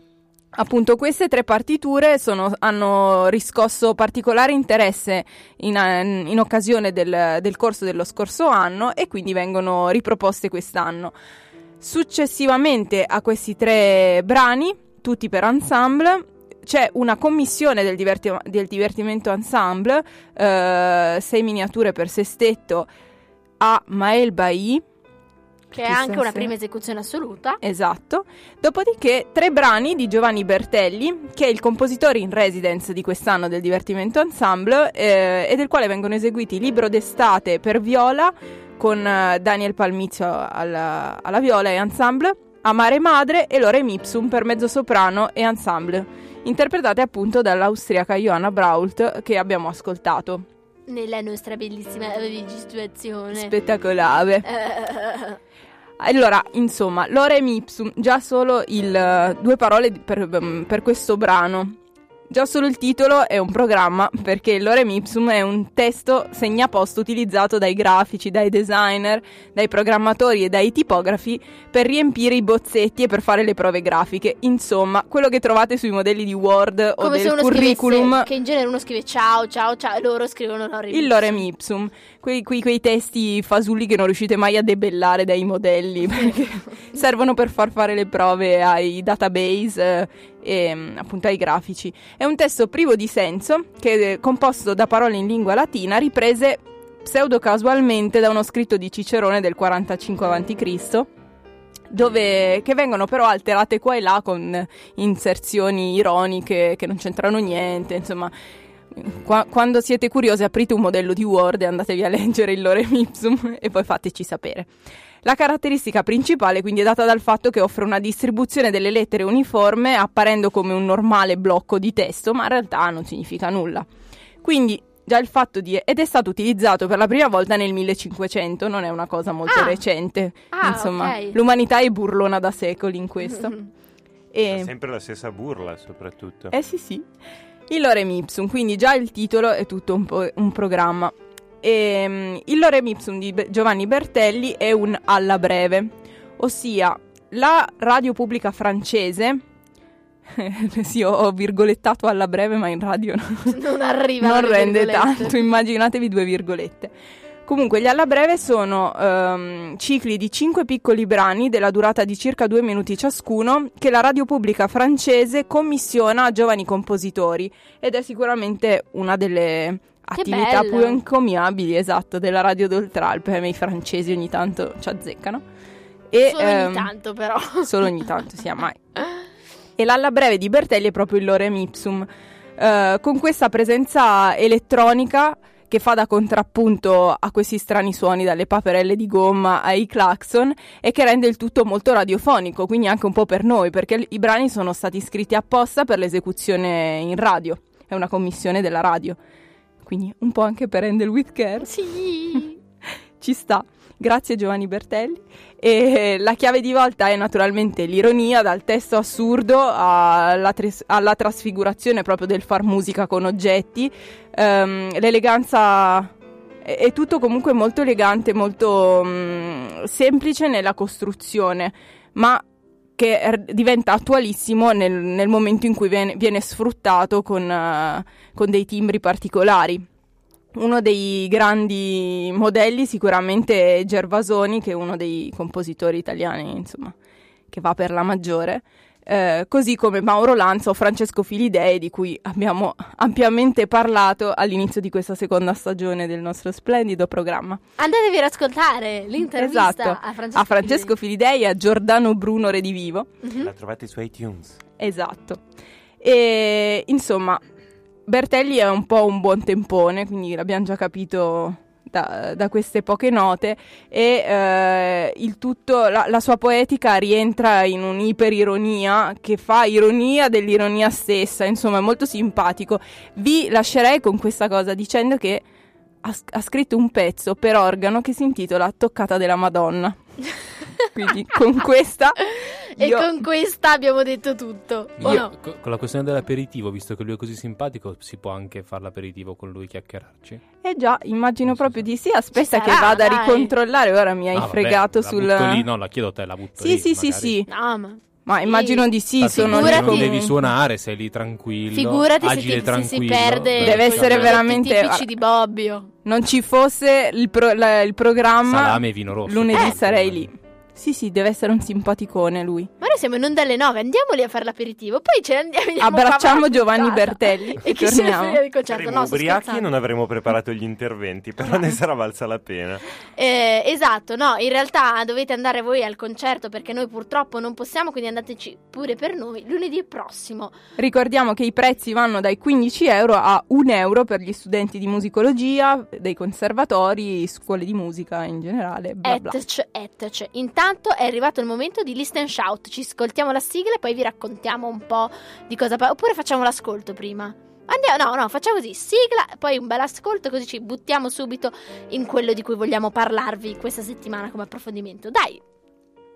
appunto queste tre partiture sono- hanno riscosso particolare interesse in, in occasione del, del corso dello scorso anno e quindi vengono riproposte quest'anno. Successivamente a questi tre brani, tutti per ensemble, c'è una commissione del, diverti- del divertimento ensemble, eh, sei miniature per sestetto a Mael Bailly, Che è anche una se- prima esecuzione assoluta. Esatto. Dopodiché tre brani di Giovanni Bertelli, che è il compositore in residence di quest'anno del divertimento ensemble eh, e del quale vengono eseguiti Libro d'estate per viola con eh, Daniel Palmizio alla, alla viola e ensemble, Amare Madre e Lore Mipsum per mezzo soprano e ensemble, interpretate appunto dall'austriaca Johanna Brault che abbiamo ascoltato. Nella nostra bellissima registrazione. Spettacolare. Eh, Allora, insomma, Lorem Ipsum, già solo il eh, due parole per, mm, per questo brano. Già solo il titolo è un programma perché Lorem Ipsum è un testo segnaposto utilizzato dai grafici, dai designer, dai programmatori e dai tipografi per riempire i bozzetti e per fare le prove grafiche. Insomma, quello che trovate sui modelli di Word o come se del uno curriculum scrivesse, che in genere uno scrive ciao, ciao, ciao, e loro scrivono lorem il lorem ipsum, quei, quei- quei testi fasulli che non riuscite mai a debellare dai modelli perché servono per far fare le prove ai database eh, e mm, appunto ai grafici. È un testo privo di senso che è composto da parole in lingua latina riprese pseudo casualmente da uno scritto di Cicerone del 45 a.C. Dove, che vengono però alterate qua e là con inserzioni ironiche che non c'entrano niente, insomma, Qua- quando siete curiosi aprite un modello di Word e andatevi a leggere il lorem ipsum e poi fateci sapere. La caratteristica principale quindi è data dal fatto che offre una distribuzione delle lettere uniforme apparendo come un normale blocco di testo, ma in realtà non significa nulla. Quindi già il fatto di... ed è stato utilizzato per la prima volta nel 1500, non è una cosa molto Ah. recente. Ah, Insomma, ok. l'umanità è burlona da secoli in questo. E... Sempre la stessa burla, soprattutto. Eh sì sì. Il Lorem Ipsum, quindi già il titolo è tutto un, po- un programma. E, il Lorem Ipsum di Be- Giovanni Bertelli è un alla breve, ossia la radio pubblica francese, sì ho, ho virgolettato alla breve ma in radio no- Non arriva. non rende virgolette. tanto, immaginatevi due virgolette. Comunque, gli alla breve sono ehm, cicli di cinque piccoli brani della durata di circa due minuti ciascuno che la radio pubblica francese commissiona a giovani compositori ed è sicuramente una delle attività bello. più encomiabili, esatto, della radio d'Oltralpe. Me i francesi ogni tanto ci azzeccano. E, Solo ogni ehm, tanto, però. Solo ogni tanto, sia mai. E l'alla breve di Bertelli è proprio il Lorem Ipsum, eh, con questa presenza elettronica che fa da contrappunto a questi strani suoni dalle paperelle di gomma ai clacson e che rende il tutto molto radiofonico, quindi anche un po' per noi, perché i brani sono stati scritti apposta per l'esecuzione in radio, è una commissione della radio, quindi un po' anche per Handle with Care Sì. ci sta. Grazie Giovanni Bertelli. E la chiave di volta è naturalmente l'ironia, dal testo assurdo alla, tris- alla trasfigurazione proprio del far musica con oggetti. Ehm, l'eleganza è, tutto comunque molto elegante, molto mm, semplice nella costruzione, ma che er- diventa attualissimo nel, nel momento in cui viene, viene sfruttato con, eh, con dei timbri particolari. Uno dei grandi modelli sicuramente è Gervasoni, che è uno dei compositori italiani, insomma, che va per la maggiore. eh, così come Mauro Lanza o Francesco Filidei, di cui abbiamo ampiamente parlato all'inizio di questa seconda stagione del nostro splendido programma. Andatevi ad ascoltare l'intervista Esatto, a Francesco, a Francesco Filidei e a Giordano Bruno Redivivo. Mhm. La trovate su iTunes. Esatto. E insomma, Bertelli è un po' un buon tempone, quindi l'abbiamo già capito da, da queste poche note e eh, il tutto, la, la sua poetica rientra in un'iperironia che fa ironia dell'ironia stessa, insomma è molto simpatico. Vi lascerei con questa cosa dicendo che ha, ha scritto un pezzo per organo che si intitola Toccata della Madonna. Quindi con questa E io- con questa abbiamo detto tutto. O Io- no? co- con la questione dell'aperitivo, visto che lui è così simpatico, si può anche fare l'aperitivo con lui chiacchierarci. Eh già, immagino proprio di sì. Aspetta Ci che sarà, vada a dai. ricontrollare. Ora mi hai Ah, vabbè, fregato la sul. butto lì, no, la chiedo a te, la butto sì, lì, sì, sì, magari. sì. No, ma Ma immagino di sì. Tanto sono non- Figurati- non devi suonare, sei lì tranquillo. figurati se, agile ti- se si tranquillo. perde Deve essere veramente- tipici di Bobbio. Non ci fosse il, pro- la- il programma. Salame e vino rosso. Lunedì Eh. sarei lì. Sì, sì, deve essere un simpaticone lui. Ma noi siamo in onda alle 9, andiamo lì a fare l'aperitivo, poi ce ne andiamo. andiamo Abbracciamo Giovanni casa. Bertelli E chi se ne torniamo. frega del concerto? Saremo No, ubriachi e non avremo preparato gli interventi, però ne sarà valsa la pena. Eh, esatto, no, in realtà dovete andare voi al concerto perché noi purtroppo non possiamo, quindi andateci pure per noi lunedì prossimo. Ricordiamo che i prezzi vanno dai 15 euro a 1 euro per gli studenti di musicologia, dei conservatori, scuole di musica in generale. Bla bla. Etch, etch. Intanto è arrivato il momento di listen shout. Ci ascoltiamo la sigla e poi vi raccontiamo un po' di cosa. Oppure facciamo l'ascolto prima. Andiamo, no, no, facciamo così, sigla, poi un bel ascolto, così ci buttiamo subito in quello di cui vogliamo parlarvi questa settimana come approfondimento. Dai,